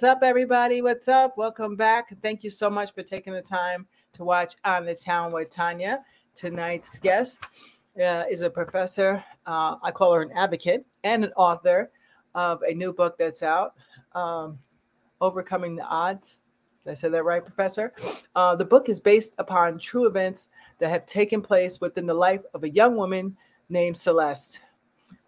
What's up, everybody? What's up? Welcome back. Thank you so much for taking the time to watch On the Town with Tanya. Tonight's guest uh, is a professor. Uh, I call her an advocate and an author of a new book that's out, um, Overcoming the Odds. Did I say that right, Professor? Uh, the book is based upon true events that have taken place within the life of a young woman named Celeste.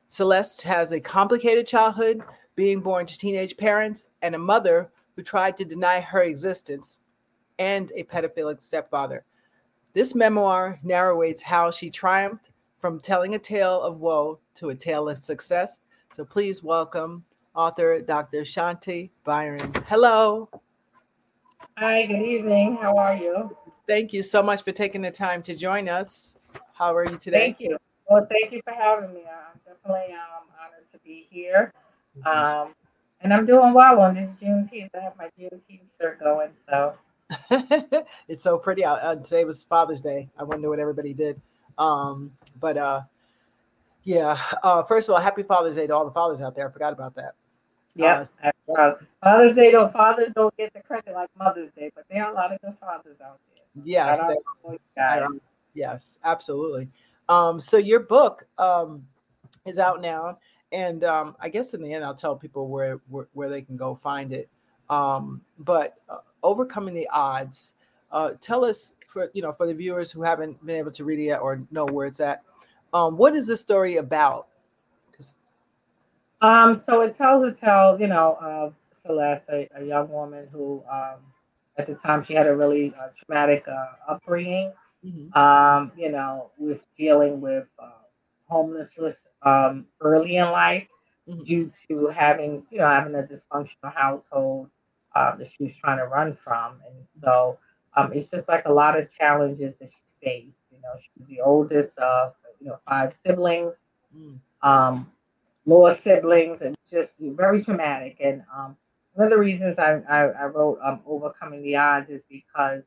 Celeste has a complicated childhood being born to teenage parents and a mother who tried to deny her existence, and a pedophilic stepfather. This memoir narrates how she triumphed from telling a tale of woe to a tale of success. So please welcome author Dr. Shanti Byron. Hello. Hi, good evening. How are you? Thank you so much for taking the time to join us. How are you today? Thank you. Well, thank you for having me. I'm definitely um, honored to be here. Um, and I'm doing well on this Juneteenth. I have my Juneteenth shirt going, so it's so pretty out. Uh, today was Father's Day. I wonder what everybody did. Um, but uh, yeah. Uh, first of all, happy Father's Day to all the fathers out there. I forgot about that. Yeah. Uh, Father's Day don't fathers don't get the credit like Mother's Day, but there are a lot of good fathers out there. Yes. They, yes, absolutely. Um, so your book um, is out now and um, I guess in the end, I'll tell people where where, where they can go find it. Um, but uh, overcoming the odds. Uh, tell us for you know for the viewers who haven't been able to read it yet or know where it's at. Um, what is this story about? Um, so it tells a tale, you know, of Celeste, a, a young woman who, um, at the time, she had a really uh, traumatic uh, upbringing. Mm-hmm. Um, you know, with dealing with uh, homelessness um, early in life mm-hmm. due to having, you know, having a dysfunctional household uh, that she was trying to run from. And so um, it's just like a lot of challenges that she faced. You know, she was the oldest of, you know, five siblings, mm. um, more siblings, and just very traumatic. And um, one of the reasons I, I, I wrote um, Overcoming the Odds is because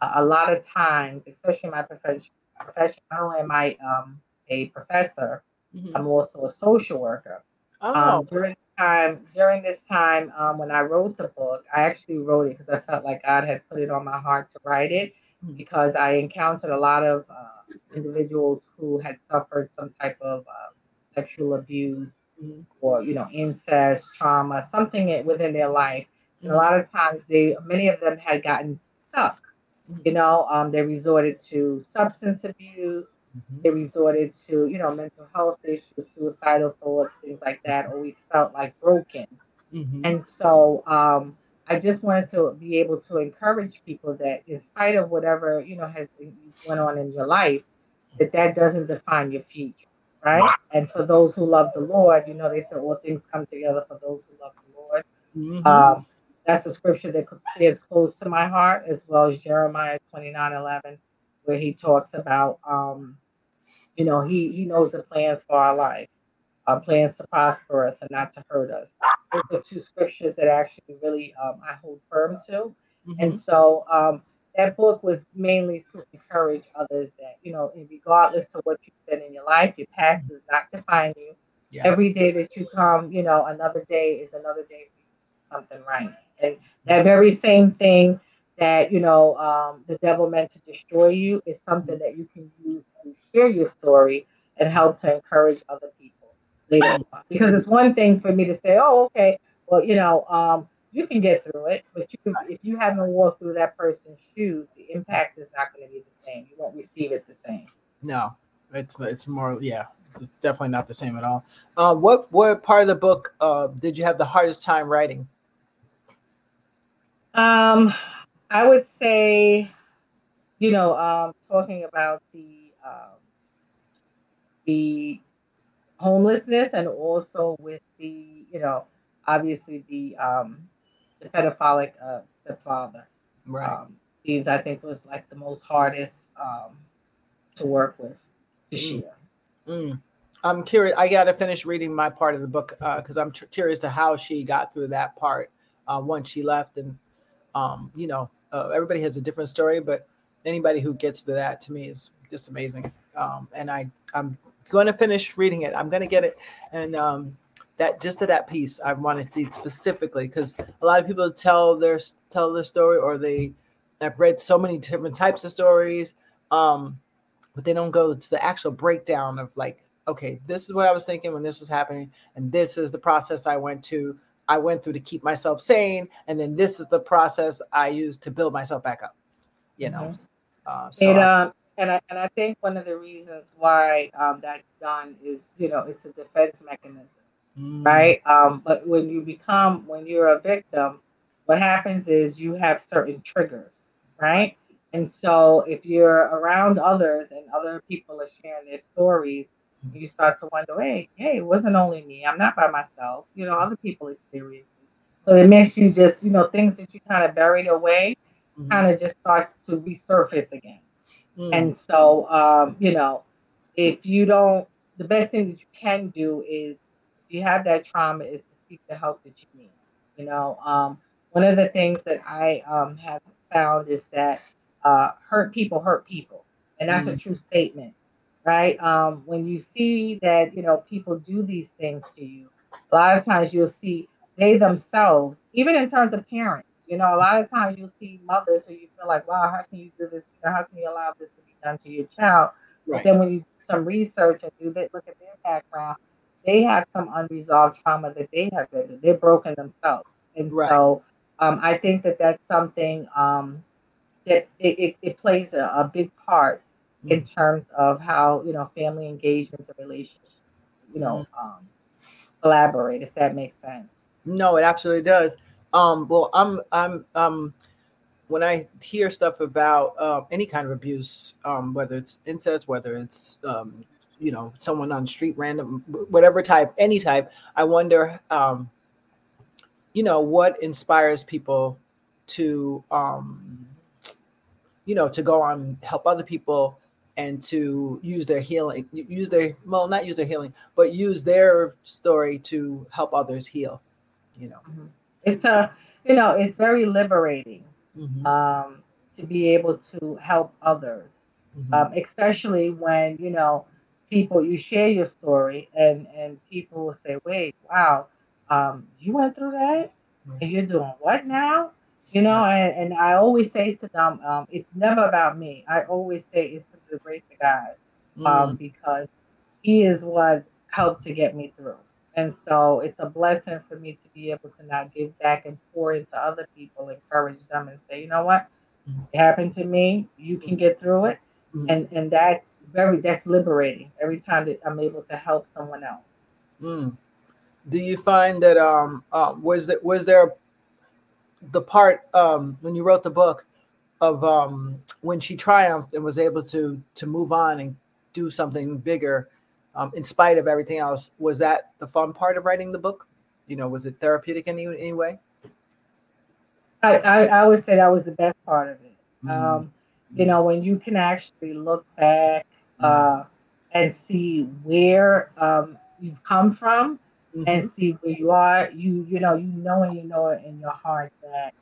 a lot of times, especially in my profession, profession not only am I um, a professor. Mm-hmm. I'm also a social worker. Um, oh. Um, during time during this time um, when I wrote the book, I actually wrote it because I felt like God had put it on my heart to write it mm-hmm. because I encountered a lot of uh, individuals who had suffered some type of uh, sexual abuse mm-hmm. or you know incest, trauma, something within their life. And a mm-hmm. lot of times, they many of them had gotten stuck. Mm-hmm. You know, um, they resorted to substance abuse Mm-hmm. They resorted to, you know, mental health issues, suicidal thoughts, things like that. Always felt like broken. Mm-hmm. And so um, I just wanted to be able to encourage people that, in spite of whatever you know has went on in your life, that that doesn't define your future, right? And for those who love the Lord, you know, they say all things come together for those who love the Lord. Mm-hmm. Um, that's a scripture that is close to my heart, as well as Jeremiah 29 11, where he talks about um, you know, he he knows the plans for our life, our plans to prosper us and not to hurt us. Those are two scriptures that actually really um, I hold firm to, mm-hmm. and so um, that book was mainly to encourage others that you know, regardless of what you've been in your life, your past does not define you. Yes. Every day that you come, you know, another day is another day for something right, and that very same thing that you know um, the devil meant to destroy you is something that you can use to share your story and help to encourage other people later on. Because it's one thing for me to say, "Oh, okay, well, you know, um, you can get through it," but you, if you haven't walked through that person's shoes, the impact is not going to be the same. You won't receive it the same. No, it's it's more yeah. It's definitely not the same at all. Uh, what what part of the book uh, did you have the hardest time writing? Um, I would say, you know, um, talking about the um, the homelessness and also with the, you know, obviously the um, the pedophilic uh, stepfather. Right. Um, these I think was like the most hardest um, to work with this mm. year. Mm. I'm curious. I got to finish reading my part of the book because uh, I'm tr- curious to how she got through that part uh, once she left and um, you know, uh, everybody has a different story, but anybody who gets to that to me is just amazing. Um, and I, I'm going to finish reading it. I'm going to get it. And um, that just to that piece I wanted to specifically because a lot of people tell their tell their story or they have read so many different types of stories, um, but they don't go to the actual breakdown of like, okay, this is what I was thinking when this was happening, and this is the process I went to. I went through to keep myself sane, and then this is the process I used to build myself back up. You know, mm-hmm. uh, so it, um, and I and I think one of the reasons why um, that's done is you know it's a defense mechanism mm. right? Um, but when you become, when you're a victim, what happens is you have certain triggers, right? And so if you're around others and other people are sharing their stories, mm. you start to wonder, hey, hey, it wasn't only me. I'm not by myself. You know, other people experience it. So it makes you just, you know, things that you kind of buried away mm-hmm. kind of just starts to resurface again. Mm. And so, um, you know, if you don't, the best thing that you can do is if you have that trauma is to seek the help that you need. You know, um, one of the things that I um, have found is that uh, hurt people hurt people, and that's mm. a true statement, right? Um, when you see that you know people do these things to you, a lot of times you'll see they themselves, even in terms of parents, you know, a lot of times you'll see mothers who you feel like, wow, how can you do this? You know, How can you allow this to be done to your child? Right. But then when you do some research and you look at their background, they have some unresolved trauma that they have been, they're broken themselves. And right. so um, I think that that's something um, that it, it, it plays a, a, big part mm. in terms of how, you know, family engagements and relationships, you know, mm. um, collaborate, if that makes sense. No, it absolutely does. Um, well, I'm, I'm, um, when I hear stuff about uh, any kind of abuse, um, whether it's incest, whether it's um, you know someone on street random whatever type any type i wonder um you know what inspires people to um you know to go on help other people and to use their healing use their well not use their healing but use their story to help others heal you know mm-hmm. It's a you know it's very liberating mm-hmm. um to be able to help others. Mm-hmm. um, especially when you know people you share your story and and people will say wait wow um you went through that? And you're doing what now? You know and, and i always say to them um it's never about me. I always say it's to the grace of god um mm. because he is what helped to get me through and so it's a blessing for me to be able to now give back and pour into other people encourage them and say you know what mm. it happened to me you can get through it mm. and and that's very that's liberating every time that I'm able to help someone else. Mm. Do you find that um uh, was that was there the part um when you wrote the book of um when she triumphed and was able to to move on and do something bigger um, in spite of everything else was that the fun part of writing the book you know was it therapeutic in any, any way I, I, I would say that was the best part of it mm. um you know when you can actually look back uh, and see where um, you've come from mm-hmm. and see where you are. You you know you know and you know it in your heart that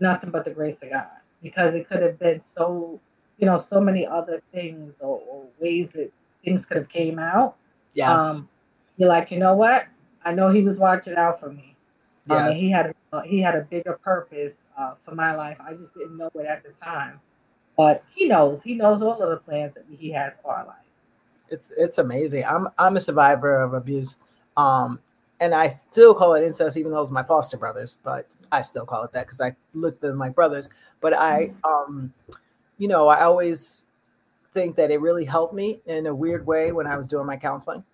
nothing but the grace of God because it could have been so you know so many other things or, or ways that things could have came out. Yes. Um, you're like you know what I know He was watching out for me. Yes. Um, he had a, he had a bigger purpose uh, for my life. I just didn't know it at the time. But he knows. He knows all of the plans that he has for our life. It's it's amazing. I'm I'm a survivor of abuse. Um, and I still call it incest, even though it's my foster brothers, but I still call it that because I looked at my brothers. But I um, you know, I always think that it really helped me in a weird way when I was doing my counseling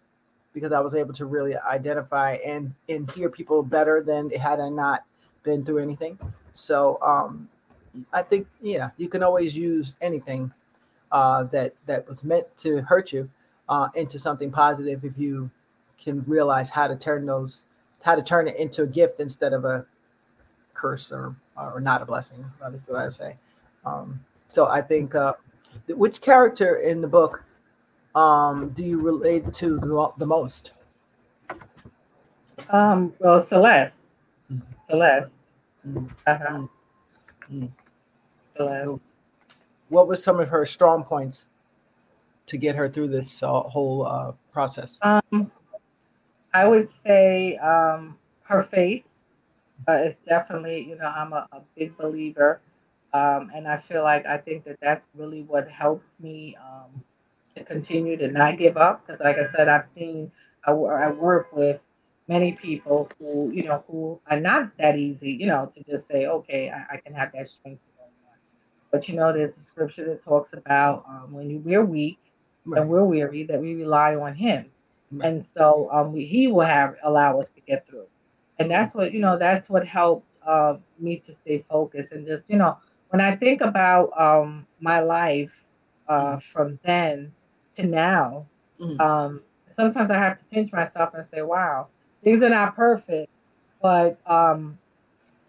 because I was able to really identify and and hear people better than had I not been through anything. So um, I think yeah, you can always use anything uh, that that was meant to hurt you uh, into something positive if you can realize how to turn those how to turn it into a gift instead of a curse or or not a blessing. That is what I say. Um, so I think uh, which character in the book um, do you relate to the most? Um, well, Celeste. Mm-hmm. Celeste. Mm-hmm. Uh-huh. Mm-hmm. What were some of her strong points to get her through this uh, whole uh, process? Um, I would say um, her faith uh, is definitely, you know, I'm a, a big believer. Um, and I feel like I think that that's really what helped me um, to continue to not give up. Because, like I said, I've seen, I, I work with many people who, you know, who are not that easy, you know, to just say, okay, I, I can have that strength. But you know, there's a scripture that talks about um, when we're weak right. and we're weary, that we rely on Him, right. and so um, we, He will have allow us to get through. And that's what you know. That's what helped uh, me to stay focused and just you know, when I think about um, my life uh, mm-hmm. from then to now, mm-hmm. um, sometimes I have to pinch myself and say, "Wow, things are not perfect, but um,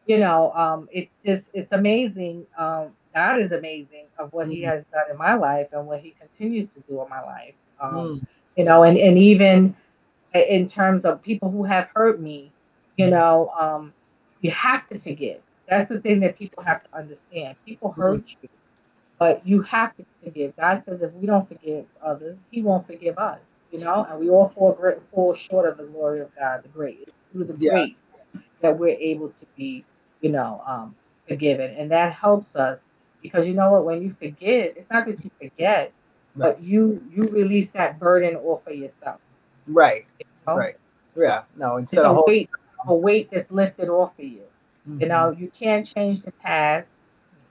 you know, um, it's just it's amazing. Um, God is amazing of what mm. He has done in my life and what He continues to do in my life. Um, mm. You know, and and even in terms of people who have hurt me, you mm. know, um, you have to forgive. That's the thing that people have to understand. People mm-hmm. hurt you, but you have to forgive. God says if we don't forgive others, He won't forgive us. You know, and we all fall, fall short of the glory of God, the grace through the yes. grace that we're able to be, you know, um, forgiven, and that helps us because you know what when you forget it's not that you forget right. but you you release that burden off of yourself right you know? right yeah no instead of a weight a weight that's lifted off of you mm-hmm. you know you can't change the past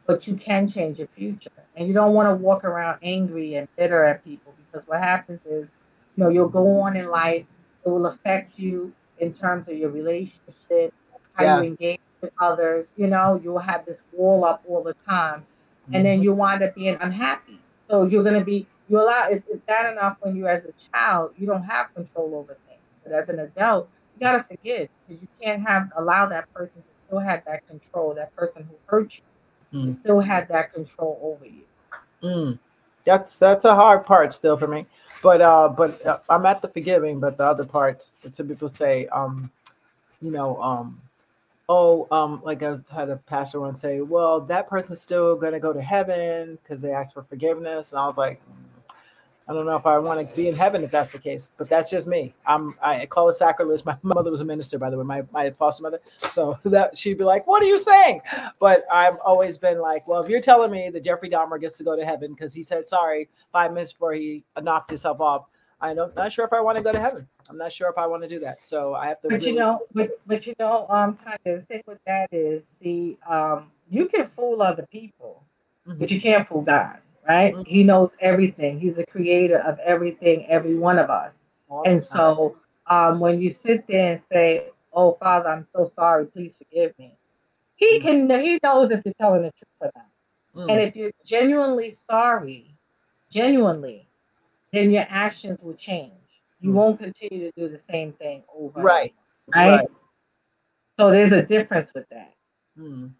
but you can change your future and you don't want to walk around angry and bitter at people because what happens is you know you'll go on in life it will affect you in terms of your relationship how yes. you engage with others you know you'll have this wall up all the time and then mm-hmm. you wind up being unhappy. So you're going to be you allow it's, it's bad enough when you as a child you don't have control over things, but as an adult you got to forgive because you can't have allow that person to still have that control. That person who hurt you mm. still have that control over you. Mm. That's that's a hard part still for me, but uh, but uh, I'm at the forgiving, but the other parts, some people say, um, you know, um, oh, um, like I had a pastor once say, well, that person's still going to go to heaven because they asked for forgiveness. And I was like, I don't know if I want to be in heaven if that's the case, but that's just me. I'm I call it sacrilege. My mother was a minister, by the way, my, my foster mother. So that she'd be like, What are you saying? But I've always been like, Well, if you're telling me that Jeffrey Dahmer gets to go to heaven because he said sorry five minutes before he knocked himself off, I'm not sure if I want to go to heaven. I'm not sure if I want to do that. So I have to. But really- you know, but but you know, um, kind of thing with that is the um, you can fool other people, mm-hmm. but you can't fool God, right? Mm-hmm. He knows everything. He's the creator of everything, every one of us. All and so, um, when you sit there and say, "Oh, Father, I'm so sorry. Please forgive me," He mm-hmm. can. He knows if you're telling the truth or not. Mm. And if you're genuinely sorry, genuinely, then your actions will change. You mm. won't continue to do the same thing over. Right. Right. right. So there's a difference with that. Mm.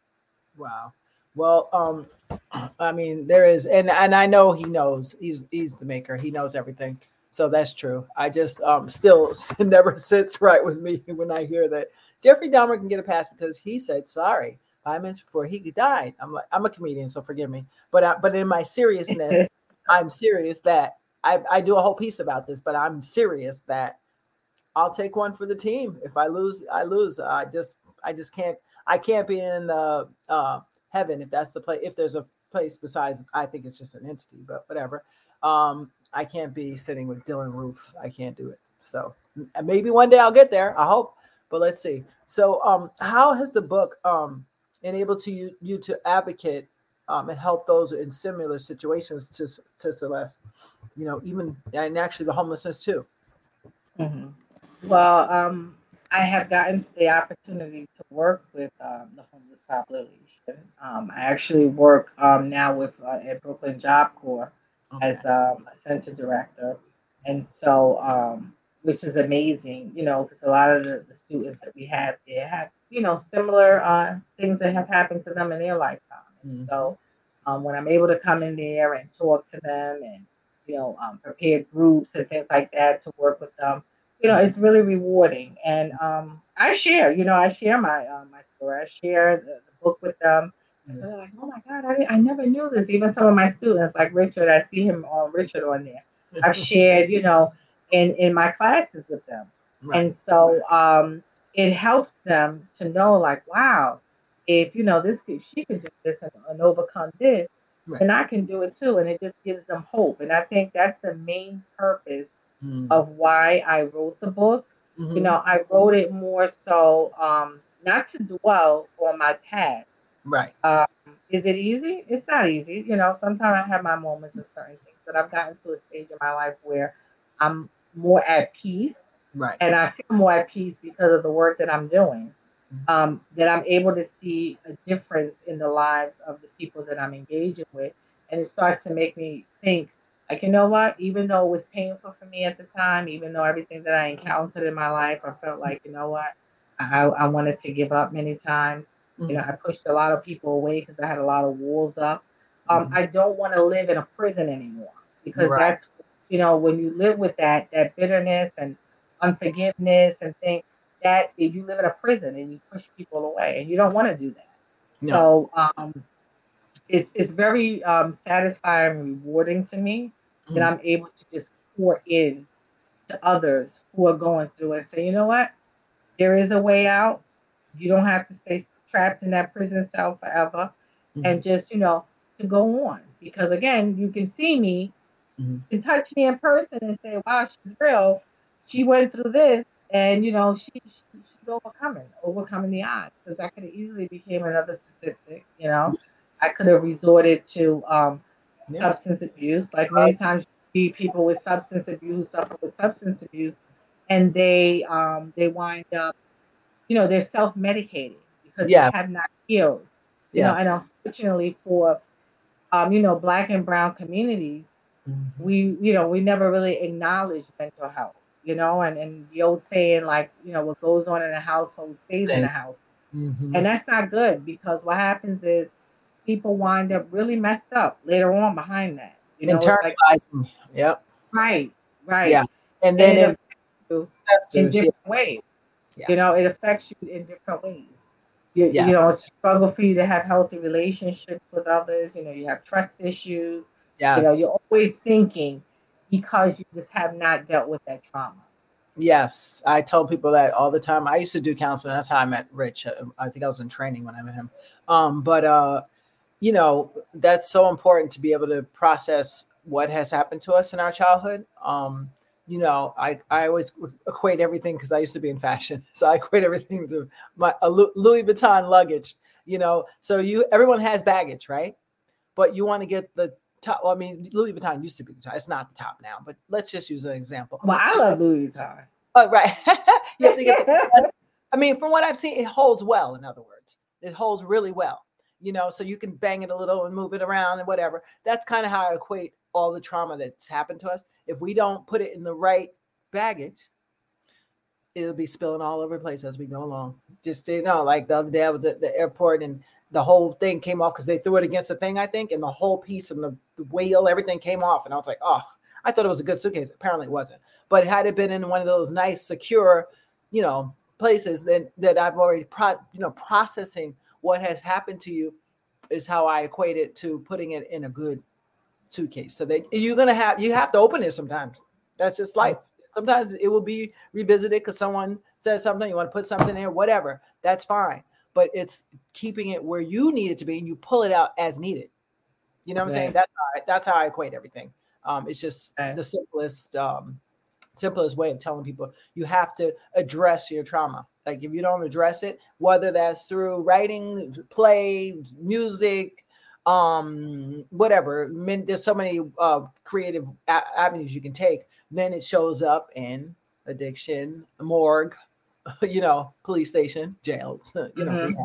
Wow. Well, um, I mean, there is, and and I know he knows. He's he's the maker. He knows everything. So that's true. I just um still never sits right with me when I hear that Jeffrey Dahmer can get a pass because he said sorry five minutes before he died. I'm like, I'm a comedian, so forgive me. But I, but in my seriousness, I'm serious that I, I do a whole piece about this, but I'm serious that I'll take one for the team. If I lose, I lose. I just I just can't I can't be in the uh, heaven if that's the place. If there's a place besides, I think it's just an entity, but whatever. Um, I can't be sitting with Dylann Roof. I can't do it. So maybe one day I'll get there. I hope, but let's see. So um, how has the book um enabled to you you to advocate um, and help those in similar situations to to Celeste? you know, even and actually the homelessness too. Mm-hmm. Well, um, I have gotten the opportunity to work with um, the homeless population. Um, I actually work um, now with uh, at Brooklyn Job Corps okay. as um, a center director, and so um, which is amazing, you know, because a lot of the, the, students that we have there have, you know, similar uh, things that have happened to them in their lifetime. Mm-hmm. So um, when I'm able to come in there and talk to them and you know, um, prepared groups and things like that to work with them. You know, it's really rewarding. And um, I share, you know, I share my uh, my story. I share the, the book with them. And they're like, oh my God, I, I never knew this. Even some of my students, like Richard, I see him on Richard on there. I've shared, you know, in, in my classes with them. Right. And so um, it helps them to know, like, wow, if you know this, she can do this and, and overcome this, right. then I can do it too. And it just gives them hope. And I think that's the main purpose mm. of why I wrote the book. Mm-hmm. You know, I wrote it more so um, not to dwell on my past. Right. Um, is it easy? It's not easy. You know, sometimes I have my moments of certain things, but I've gotten to a stage in my life where I'm more at peace. Right. And I feel more at peace because of the work that I'm doing. Mm-hmm. Um, that I'm able to see a difference in the lives of the people that I'm engaging with. And it starts to make me think, like, you know what? Even though it was painful for me at the time, even though everything that I encountered in my life, I felt like, you know what? I, I wanted to give up many times. Mm-hmm. You know, I pushed a lot of people away because I had a lot of walls up. Um, mm-hmm. I don't want to live in a prison anymore because right. that's, you know, when you live with that, that bitterness and unforgiveness and things, that you live in a prison and you push people away and you don't want to do that. No. So um, it's it's very um, satisfying and rewarding to me mm. that I'm able to just pour in to others who are going through it and say, you know what, there is a way out. You don't have to stay trapped in that prison cell forever, mm-hmm. and just you know to go on because again, you can see me, mm-hmm. can touch me in person and say, wow, she's real. She went through this, and you know she, she she's overcoming overcoming the odds because I could have easily became another statistic you know i could have resorted to um, yeah. substance abuse like many times you see people with substance abuse suffer with substance abuse and they um they wind up you know they're self-medicating because yes. they have not healed you yes. know and unfortunately for um you know black and brown communities mm-hmm. we you know we never really acknowledge mental health you know, and, and the old saying like, you know, what goes on in a household stays in the house. Mm-hmm. And that's not good because what happens is people wind up really messed up later on behind that. You know, internalizing. Like, yep. Right. Right. Yeah. And then and it, it in different yeah. ways. Yeah. You know, it affects you in different ways. You, yeah. you know, it's struggle for you to have healthy relationships with others. You know, you have trust issues. Yes. You know, you're always thinking, because you just have not dealt with that trauma. Yes, I tell people that all the time. I used to do counseling. That's how I met Rich. I think I was in training when I met him. Um, but uh, you know, that's so important to be able to process what has happened to us in our childhood. Um, you know, I, I always equate everything because I used to be in fashion, so I equate everything to my Louis Vuitton luggage. You know, so you everyone has baggage, right? But you want to get the top. Well, I mean, Louis Vuitton used to be the top. It's not the top now, but let's just use an example. Well, I love Louis Vuitton. Oh, right. the, I mean, from what I've seen, it holds well. In other words, it holds really well. You know, so you can bang it a little and move it around and whatever. That's kind of how I equate all the trauma that's happened to us. If we don't put it in the right baggage, it'll be spilling all over the place as we go along. Just you know, like the other day I was at the airport and the whole thing came off because they threw it against the thing, I think, and the whole piece and the, the wheel, everything came off. And I was like, oh, I thought it was a good suitcase. Apparently it wasn't. But had it been in one of those nice, secure, you know, places then that I've already pro, you know, processing what has happened to you is how I equate it to putting it in a good suitcase. So that you're gonna have you have to open it sometimes. That's just life. Sometimes it will be revisited because someone says something, you want to put something there, whatever. That's fine but it's keeping it where you need it to be and you pull it out as needed. You know what I'm saying? That's how I, that's how I equate everything. Um, it's just the simplest um, simplest way of telling people you have to address your trauma. Like if you don't address it, whether that's through writing, play, music, um, whatever. there's so many uh, creative a- avenues you can take. Then it shows up in addiction, morgue, you know, police station, jails, you know, mm-hmm.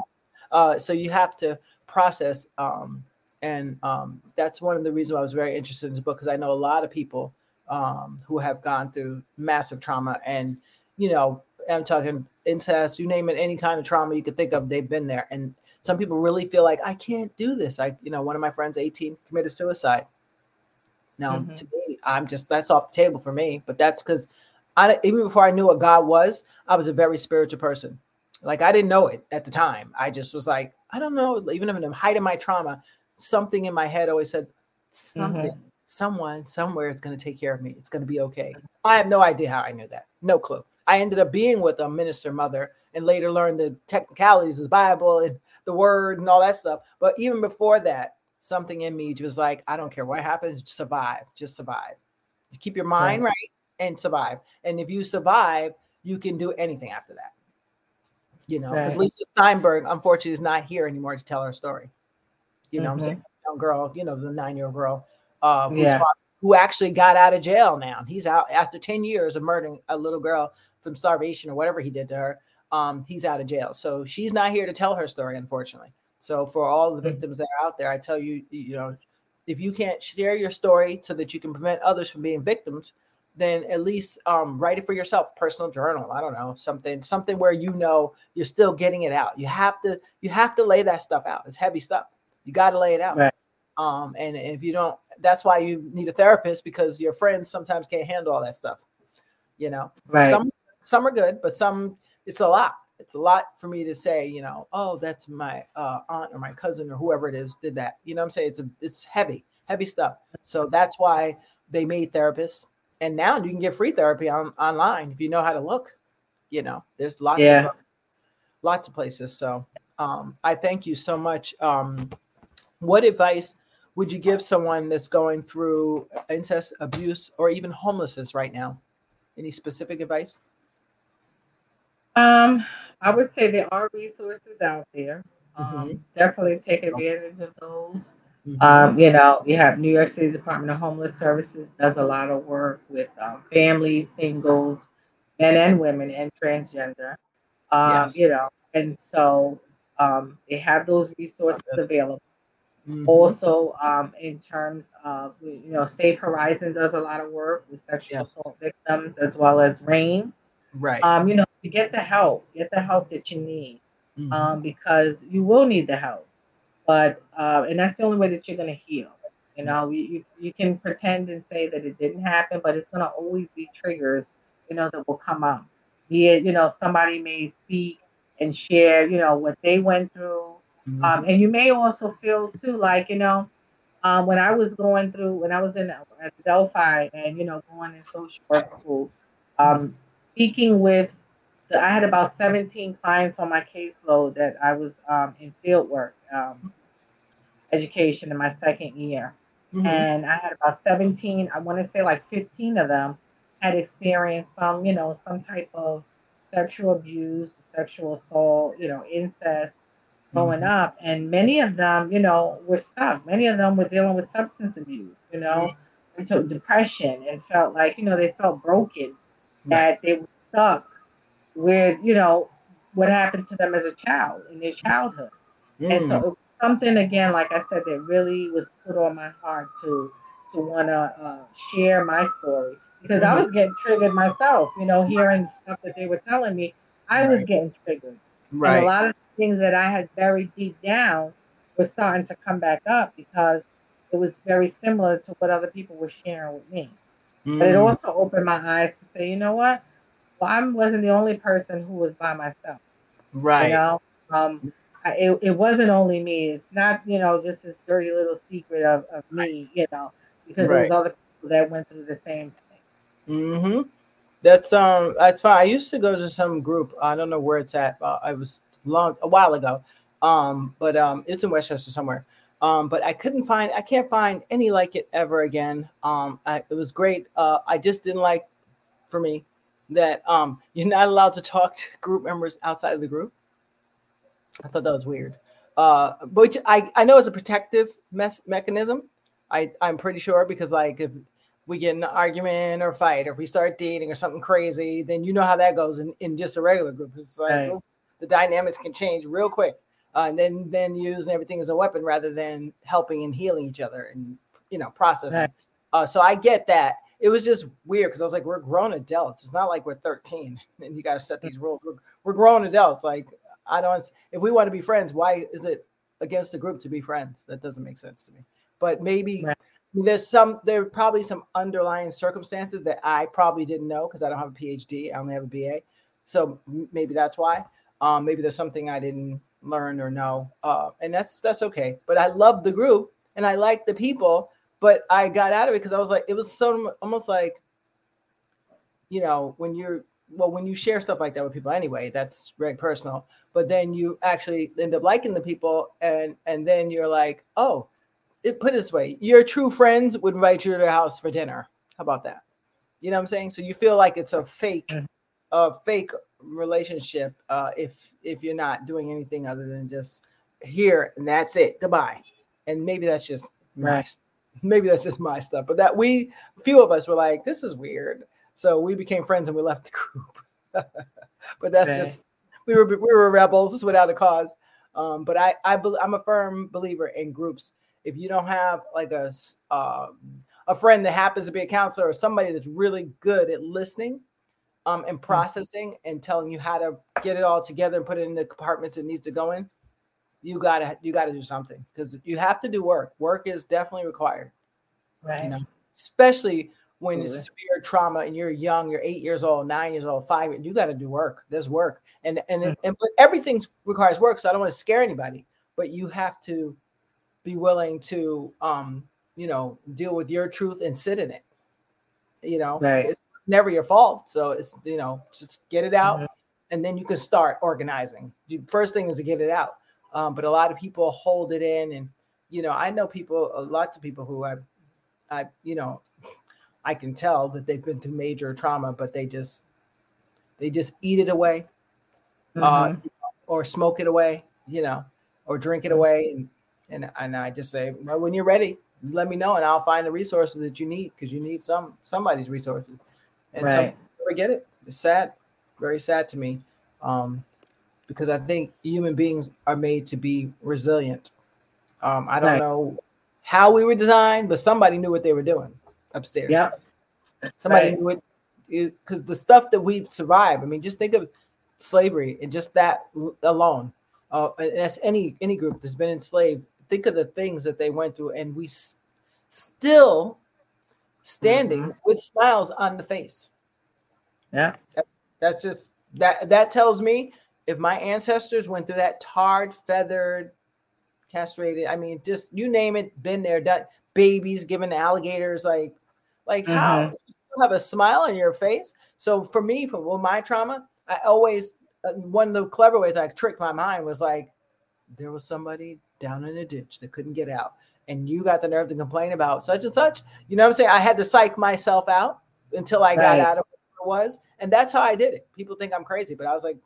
uh, so you have to process. Um, and um, that's one of the reasons I was very interested in this book because I know a lot of people um, who have gone through massive trauma and, you know, I'm talking incest, you name it, any kind of trauma you could think of, they've been there. And some people really feel like I can't do this. I, you know, one of my friends, 18, committed suicide. Now, mm-hmm. to me, I'm just that's off the table for me. But that's because I even before I knew what God was, I was a very spiritual person. Like I didn't know it at the time. I just was like, I don't know. Even in the height of my trauma, something in my head always said, something, mm-hmm. someone, somewhere is going to take care of me. It's going to be okay. I have no idea how I knew that. No clue. I ended up being with a minister mother and later learned the technicalities of the Bible and the word and all that stuff. But even before that, something in me was like, I don't care what happens, survive, just survive. Keep your mind right, right and survive. And if you survive, you can do anything after that. You know, because right. Lisa Steinberg, unfortunately, is not here anymore to tell her story. You know, mm-hmm. I'm saying, mm-hmm. young girl, you know, the nine year old girl, uh, yeah. who actually got out of jail now. He's out after 10 years of murdering a little girl from starvation or whatever he did to her. Um, he's out of jail. So she's not here to tell her story, unfortunately. So for all the mm. victims that are out there, I tell you, you know, if you can't share your story so that you can prevent others from being victims, then at least um, write it for yourself personal journal i don't know something something where you know you're still getting it out you have to you have to lay that stuff out it's heavy stuff you got to lay it out right. um and if you don't that's why you need a therapist because your friends sometimes can't handle all that stuff you know right. some some are good but some it's a lot it's a lot for me to say you know oh that's my uh, aunt or my cousin or whoever it is did that you know i'm saying it's a, it's heavy heavy stuff so that's why they made therapists and now you can get free therapy on online if you know how to look. You know, there's lots yeah. of lots of places. So um, I thank you so much. Um, what advice would you give someone that's going through incest, abuse, or even homelessness right now? Any specific advice? Um, I would say there are resources out there. Um, mm-hmm. Definitely take advantage of those. Mm-hmm. Um, you know, you have New York City Department of Homeless Services does a lot of work with um, families, singles, men and women, and transgender. Um, yes. You know, and so um, they have those resources yes. available. Mm-hmm. Also, um, in terms of you know, Safe Horizon does a lot of work with sexual yes. assault victims as well as RAINN. Right. Um, you know, to get the help, get the help that you need, mm-hmm. um, because you will need the help. But uh, and that's the only way that you're going to heal. You know, you, you, you can pretend and say that it didn't happen, but it's going to always be triggers, you know, that will come up. Be it, you know, somebody may speak and share, you know, what they went through. Mm-hmm. Um, and you may also feel too, like, you know, um, when I was going through, when I was in at Adelphi and, you know, going in social work school, um, speaking with, I had about 17 clients on my caseload that I was um, in field work um, education in my second year. Mm-hmm. And I had about 17, I want to say like 15 of them had experienced some, you know, some type of sexual abuse, sexual assault, you know, incest growing mm-hmm. up. And many of them, you know, were stuck. Many of them were dealing with substance abuse, you know, mm-hmm. into depression and felt like, you know, they felt broken, that they were stuck with, you know, what happened to them as a child in their childhood. Mm. And so mm. something again, like I said, that really was put on my heart to to want to uh, share my story because mm-hmm. I was getting triggered myself. You know, hearing stuff that they were telling me, I right. was getting triggered. Right. And a lot of things that I had buried deep down were starting to come back up because it was very similar to what other people were sharing with me. Mm. But it mm. also opened my eyes to say, you know what? I wasn't the only person who was by myself. Right. You know, um, it, it wasn't only me. It's not, you know, just this dirty little secret of, of me, you know, because right. there was other people that went through the same thing. Mm-hmm. That's um that's fine. I used to go to some group. I don't know where it's at. Uh, I was long a while ago. Um, but um it's in Westchester somewhere. Um, but I couldn't find I can't find any like it ever again. Um I, it was great. Uh I just didn't like for me that um you're not allowed to talk to group members outside of the group. I thought that was weird. Uh, but I, I know it's a protective mes- mechanism. I, I'm pretty sure because like if we get in an argument or fight, or if we start dating or something crazy, then you know how that goes in, in just a regular group. It's like right. the dynamics can change real quick. Uh, and then then using everything as a weapon rather than helping and healing each other and you know processing. Right. Uh, so I get that. It was just weird because I was like, we're grown adults. It's not like we're 13 and you got to set these rules. We're, we're grown adults. Like I don't. If we want to be friends, why is it against the group to be friends? That doesn't make sense to me. But maybe right. there's some. There are probably some underlying circumstances that I probably didn't know because I don't have a PhD. I only have a BA. So maybe that's why. Um, maybe there's something I didn't learn or know, uh, and that's that's okay. But I love the group and I like the people. But I got out of it because I was like, it was so almost like, you know, when you're well, when you share stuff like that with people anyway, that's very personal. But then you actually end up liking the people, and and then you're like, oh, it, put it this way, your true friends would invite you to their house for dinner. How about that? You know what I'm saying? So you feel like it's a fake, mm-hmm. a fake relationship uh, if if you're not doing anything other than just here and that's it. Goodbye. And maybe that's just right. my maybe that's just my stuff. But that we few of us were like, this is weird. So we became friends and we left the group. but that's okay. just we were we were rebels just without a cause. Um, but I I I'm a firm believer in groups. If you don't have like a uh, a friend that happens to be a counselor or somebody that's really good at listening um, and hmm. processing and telling you how to get it all together and put it in the compartments it needs to go in, you gotta you gotta do something because you have to do work. Work is definitely required. Right. You know, especially when it's severe trauma and you're young, you're eight years old, nine years old, five, you got to do work. There's work, and and mm-hmm. and but everything requires work. So I don't want to scare anybody, but you have to be willing to, um, you know, deal with your truth and sit in it. You know, right. it's never your fault. So it's you know, just get it out, mm-hmm. and then you can start organizing. The first thing is to get it out. Um, but a lot of people hold it in, and you know, I know people, lots of people who I, I, you know, I can tell that they've been through major trauma, but they just they just eat it away, uh, mm-hmm. uh, or smoke it away, you know, or drink it away, and and and I just say, well, when you're ready, let me know, and I'll find the resources that you need because you need some somebody's resources, and right. some forget it. It's sad, very sad to me, um, because I think human beings are made to be resilient. Um, I don't right. know how we were designed, but somebody knew what they were doing upstairs. Yeah. Somebody right. knew it because the stuff that we've survived. I mean, just think of slavery and just that alone. Uh, that's any any group that's been enslaved. Think of the things that they went through, and we s- still standing mm-hmm. with smiles on the face. Yeah, that, that's just that. That tells me if my ancestors went through that tarred, feathered, castrated. I mean, just you name it, been there, done babies given alligators like like mm-hmm. how you have a smile on your face so for me for well, my trauma i always uh, one of the clever ways i tricked my mind was like there was somebody down in a ditch that couldn't get out and you got the nerve to complain about such and such you know what i'm saying i had to psych myself out until i right. got out of what it was and that's how i did it people think i'm crazy but i was like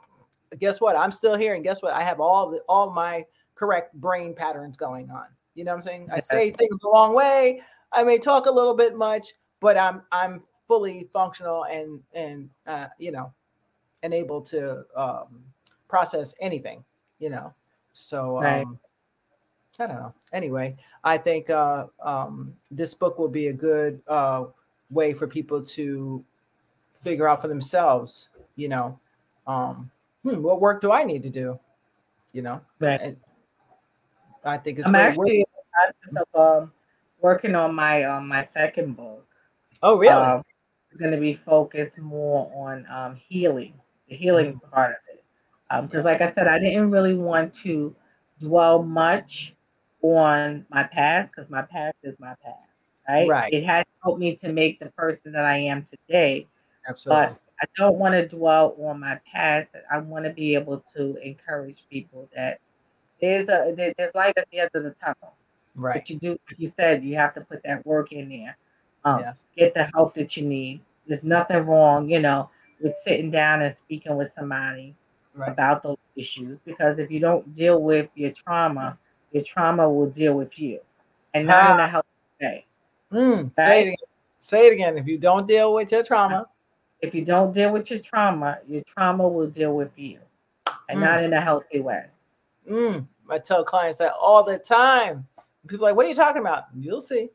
guess what i'm still here and guess what i have all the all my correct brain patterns going on you know what I'm saying? I say things the wrong way. I may talk a little bit much, but I'm I'm fully functional and and uh, you know, and able to um, process anything. You know, so right. um, I don't know. Anyway, I think uh, um, this book will be a good uh, way for people to figure out for themselves. You know, um, hmm, what work do I need to do? You know, right. And, I think it's I'm actually in the process of um, working on my um, my second book. Oh, really? Um, it's going to be focused more on um, healing, the healing mm-hmm. part of it. Because, um, like I said, I didn't really want to dwell much on my past because my past is my past, right? Right. It has helped me to make the person that I am today. Absolutely. But I don't want to dwell on my past. I want to be able to encourage people that there's a there's light at the end of the tunnel. Right. But you do, like you said, you have to put that work in there. Um, yes. Get the help that you need. There's nothing wrong, you know, with sitting down and speaking with somebody right. about those issues. Because if you don't deal with your trauma, your trauma will deal with you, and not in a healthy way. Mm, right? Say it again. Say it again. If you don't deal with your trauma, if you don't deal with your trauma, your trauma will deal with you, and mm. not in a healthy way. Mm, I tell clients that all the time. People like, what are you talking about? You'll see.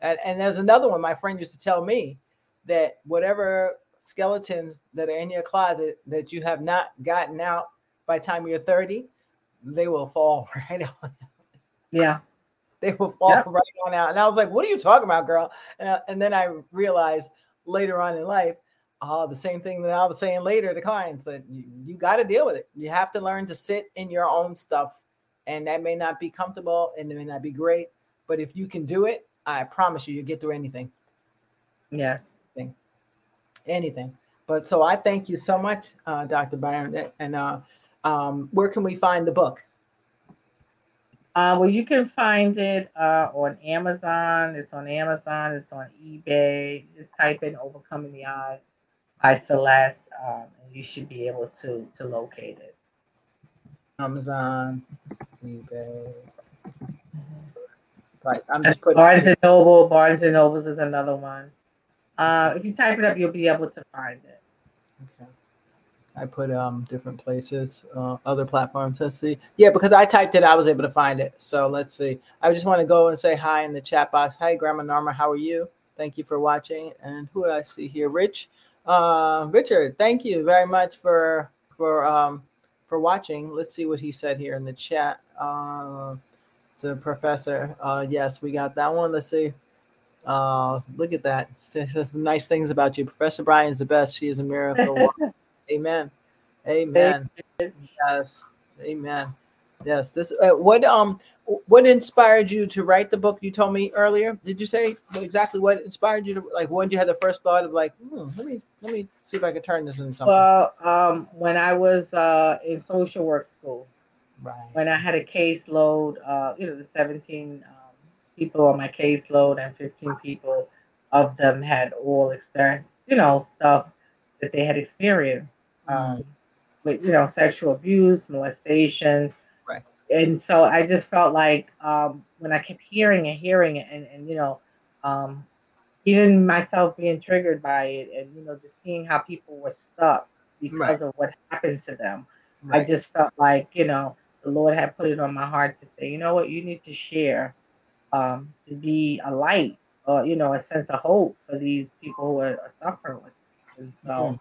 And, and there's another one. My friend used to tell me that whatever skeletons that are in your closet that you have not gotten out by the time you're 30, they will fall right on. Yeah. They will fall yep. right on out. And I was like, what are you talking about, girl? And, uh, and then I realized later on in life uh, the same thing that I was saying later to clients that you, you got to deal with it. You have to learn to sit in your own stuff. And that may not be comfortable and it may not be great. But if you can do it, I promise you, you get through anything. Yeah. Anything. anything. but so I thank you so much, uh, Dr. Byron. And uh, um, where can we find the book? Uh, well, you can find it uh, on Amazon. It's on Amazon. It's on eBay. Just type in "Overcoming the Odds" Celeste, um, and you should be able to to locate it. Amazon, eBay. Right. I'm just putting Barnes and Noble. Barnes and Nobles is another one. Uh, if you type it up, you'll be able to find it. Okay. I put um different places, uh, other platforms. Let's see. Yeah, because I typed it, I was able to find it. So let's see. I just want to go and say hi in the chat box. Hi, Grandma Norma. How are you? Thank you for watching. And who do I see here? Rich. Uh, Richard, thank you very much for for um for watching. Let's see what he said here in the chat. Uh, to Professor. Uh, yes, we got that one. Let's see. Uh, look at that. Says nice things about you. Professor Brian's the best. She is a miracle. Amen. Amen. Yes. Amen. Yes. This. Uh, what um. What inspired you to write the book? You told me earlier. Did you say exactly what inspired you to like? When did you have the first thought of like, hmm, let me let me see if I can turn this into something? Well, um, when I was uh, in social work school, right. when I had a caseload, uh, you know, the 17 um, people on my caseload and 15 people of them had all experienced, you know, stuff that they had experienced um, with, you know, sexual abuse, molestation. And so I just felt like um, when I kept hearing and hearing it and, and you know, um, even myself being triggered by it and, you know, just seeing how people were stuck because Right. of what happened to them. Right. I just felt like, you know, the Lord had put it on my heart to say, you know what, you need to share, um, to be a light or, you know, a sense of hope for these people who are, are suffering with. And so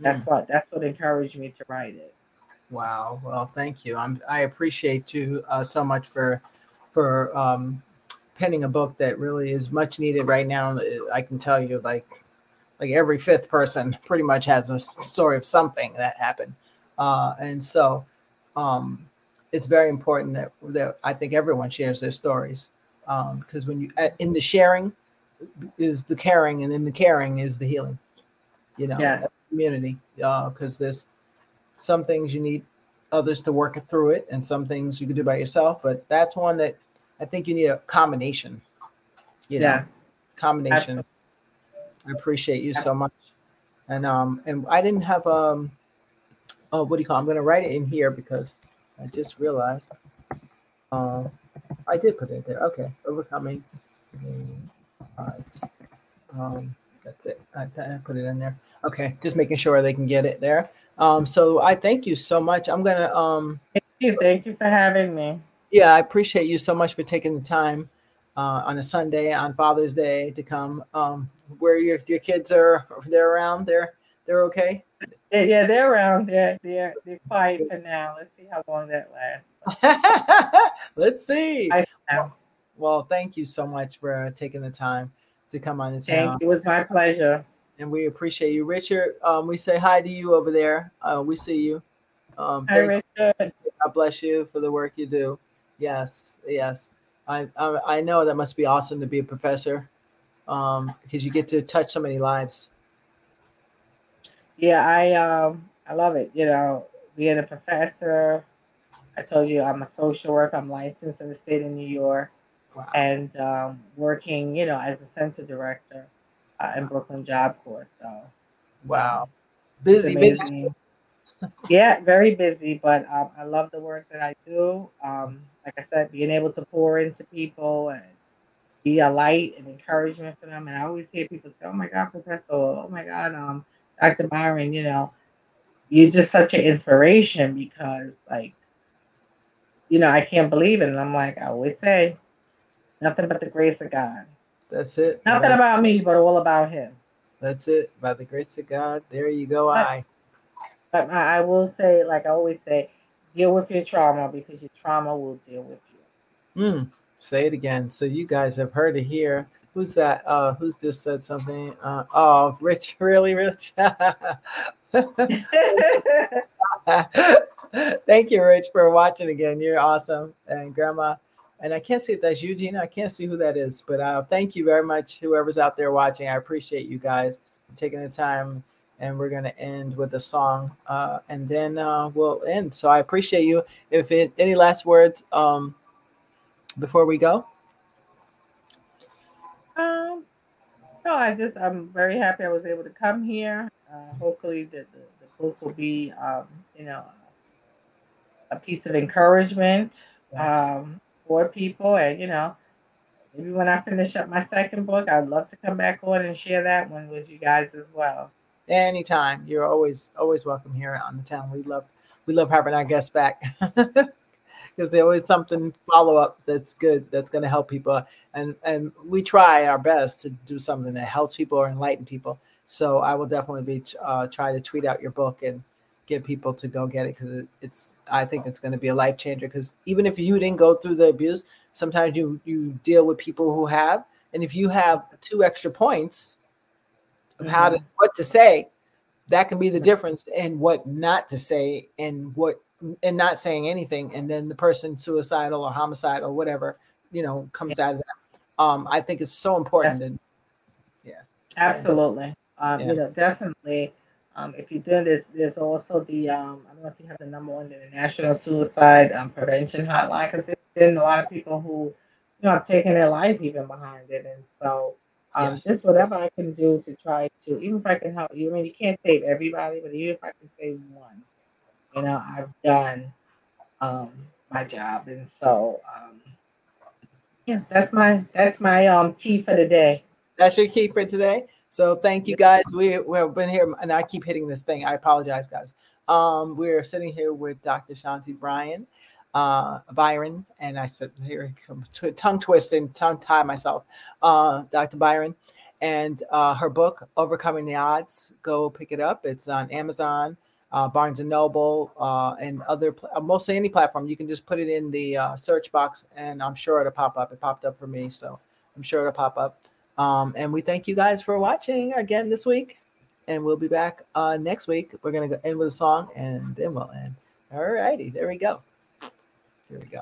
Mm. that's what that's what encouraged me to write it. Wow. Well, thank you. I'm, I appreciate you uh, so much for for um, penning a book that really is much needed right now. I can tell you, like like every fifth person pretty much has a story of something that happened, uh, and so um, it's very important that that I think everyone shares their stories because when you uh, in the sharing is the caring, and in the caring is the healing. You know, Yes. community because there's some things you need others to work it through it and some things you can do by yourself but that's one that i think you need a combination you know? Yes. combination. I appreciate you so much. And um and i didn't have um oh what do you call it? i'm going to write it in here because i just realized uh, i did put it there. Okay. Overcoming odds um that's it. I, I put it in there. Okay. Just making sure they can get it there um so i thank you so much i'm gonna um Thank you. Thank you for having me. yeah, I appreciate you so much for taking the time uh, on a Sunday on Father's Day to come. Um, where your your kids are, they're around. They're they're okay. Yeah, yeah, they're around. They're they're they're quiet for now. Let's see how long that lasts. Let's see. Well, thank you so much for taking the time to come on the town, Thank you. It was my pleasure. And we appreciate you, Richard. Um, we say hi to you over there. Uh, we see you. Um, Hi, Richard. God bless you for the work you do. Yes, yes. I I, I know that must be awesome to be a professor, um, because you get to touch so many lives. Yeah, I um I love it. You know, being a professor. I told you I'm a social worker. I'm licensed in the state of New York, Wow. and um, working, you know, as a center director uh, in Brooklyn Job Corps. So Wow. Busy, busy. yeah, very busy, but um, I love the work that I do. Um, like I said, being able to pour into people and be a light and encouragement for them. And I always hear people say, "Oh my God, Professor! Oh my God, um, Dr. Byron, you know, you're just such an inspiration because, like, you know, I can't believe it." And I'm like, I always say, nothing but the grace of God. That's it. Nothing about me, but all about Him. That's it. By the grace of God, there you go. But- I. But I I will say, like I always say, deal with your trauma because your trauma will deal with you. Mm, say it again. So you guys have heard it here. Who's that? Uh, who's just said something? Uh, oh, Rich, really, Rich. Thank you, Rich, for watching again. You're awesome. And Grandma, and I can't see if that's Eugene. I can't see who that is, but uh, thank you very much, whoever's out there watching. I appreciate you guys taking the time and we're going to end with a song, uh, and then uh, we'll end. So I appreciate you. If it, any last words um, before we go. Um, no, I just I'm very happy I was able to come here. Uh, hopefully, the, the, the book will be, um, you know, a piece of encouragement yes. um, for people, and you know, maybe when I finish up my second book, I'd love to come back on and share that one with you guys as well. Anytime, you're always always welcome here on the town. We love we love having our guests back. because there's always something follow up that's good that's going to help people and and we try our best to do something that helps people or enlighten people so i will definitely be uh, try to tweet out your book and get people to go get it because it's i think it's going to be a life changer because even if you didn't go through the abuse sometimes you you deal with people who have and if you have two extra points of mm-hmm. how to what to say that can be the difference in what not to say and what and not saying anything, and then the person suicidal or homicide or whatever, you know, comes out of that. Um, I think it's so important. Yeah, yeah. absolutely. Um, yes. You know, definitely. Um, if you do this, there's also the um, I don't know if you have the number one, the National Suicide um, Prevention Hotline, because there's been a lot of people who, you know, have taken their life even behind it, and so um, yes. just whatever I can do to try to, even if I can help you. I mean, you can't save everybody, but even if I can save one, you know, I've done um, my job, and so um, yeah, that's my that's my um key for the day. That's your key for today. So thank you guys. We we've been here, and I keep hitting this thing. I apologize, guys. Um, we're sitting here with Dr. Shanti Bryan, uh, Byron, and I said here to tongue twist and tongue tie myself. Uh, Dr. Byron, and uh, her book Overcoming the Odds. Go pick it up. It's on Amazon uh, Barnes and Noble, uh, and other uh, mostly any platform. You can just put it in the uh, search box, and I'm sure it'll pop up. It popped up for me, so I'm sure it'll pop up. Um, and we thank you guys for watching again this week. And we'll be back uh, next week. We're going to end with a song and then we'll end. All righty. There we go. Here we go.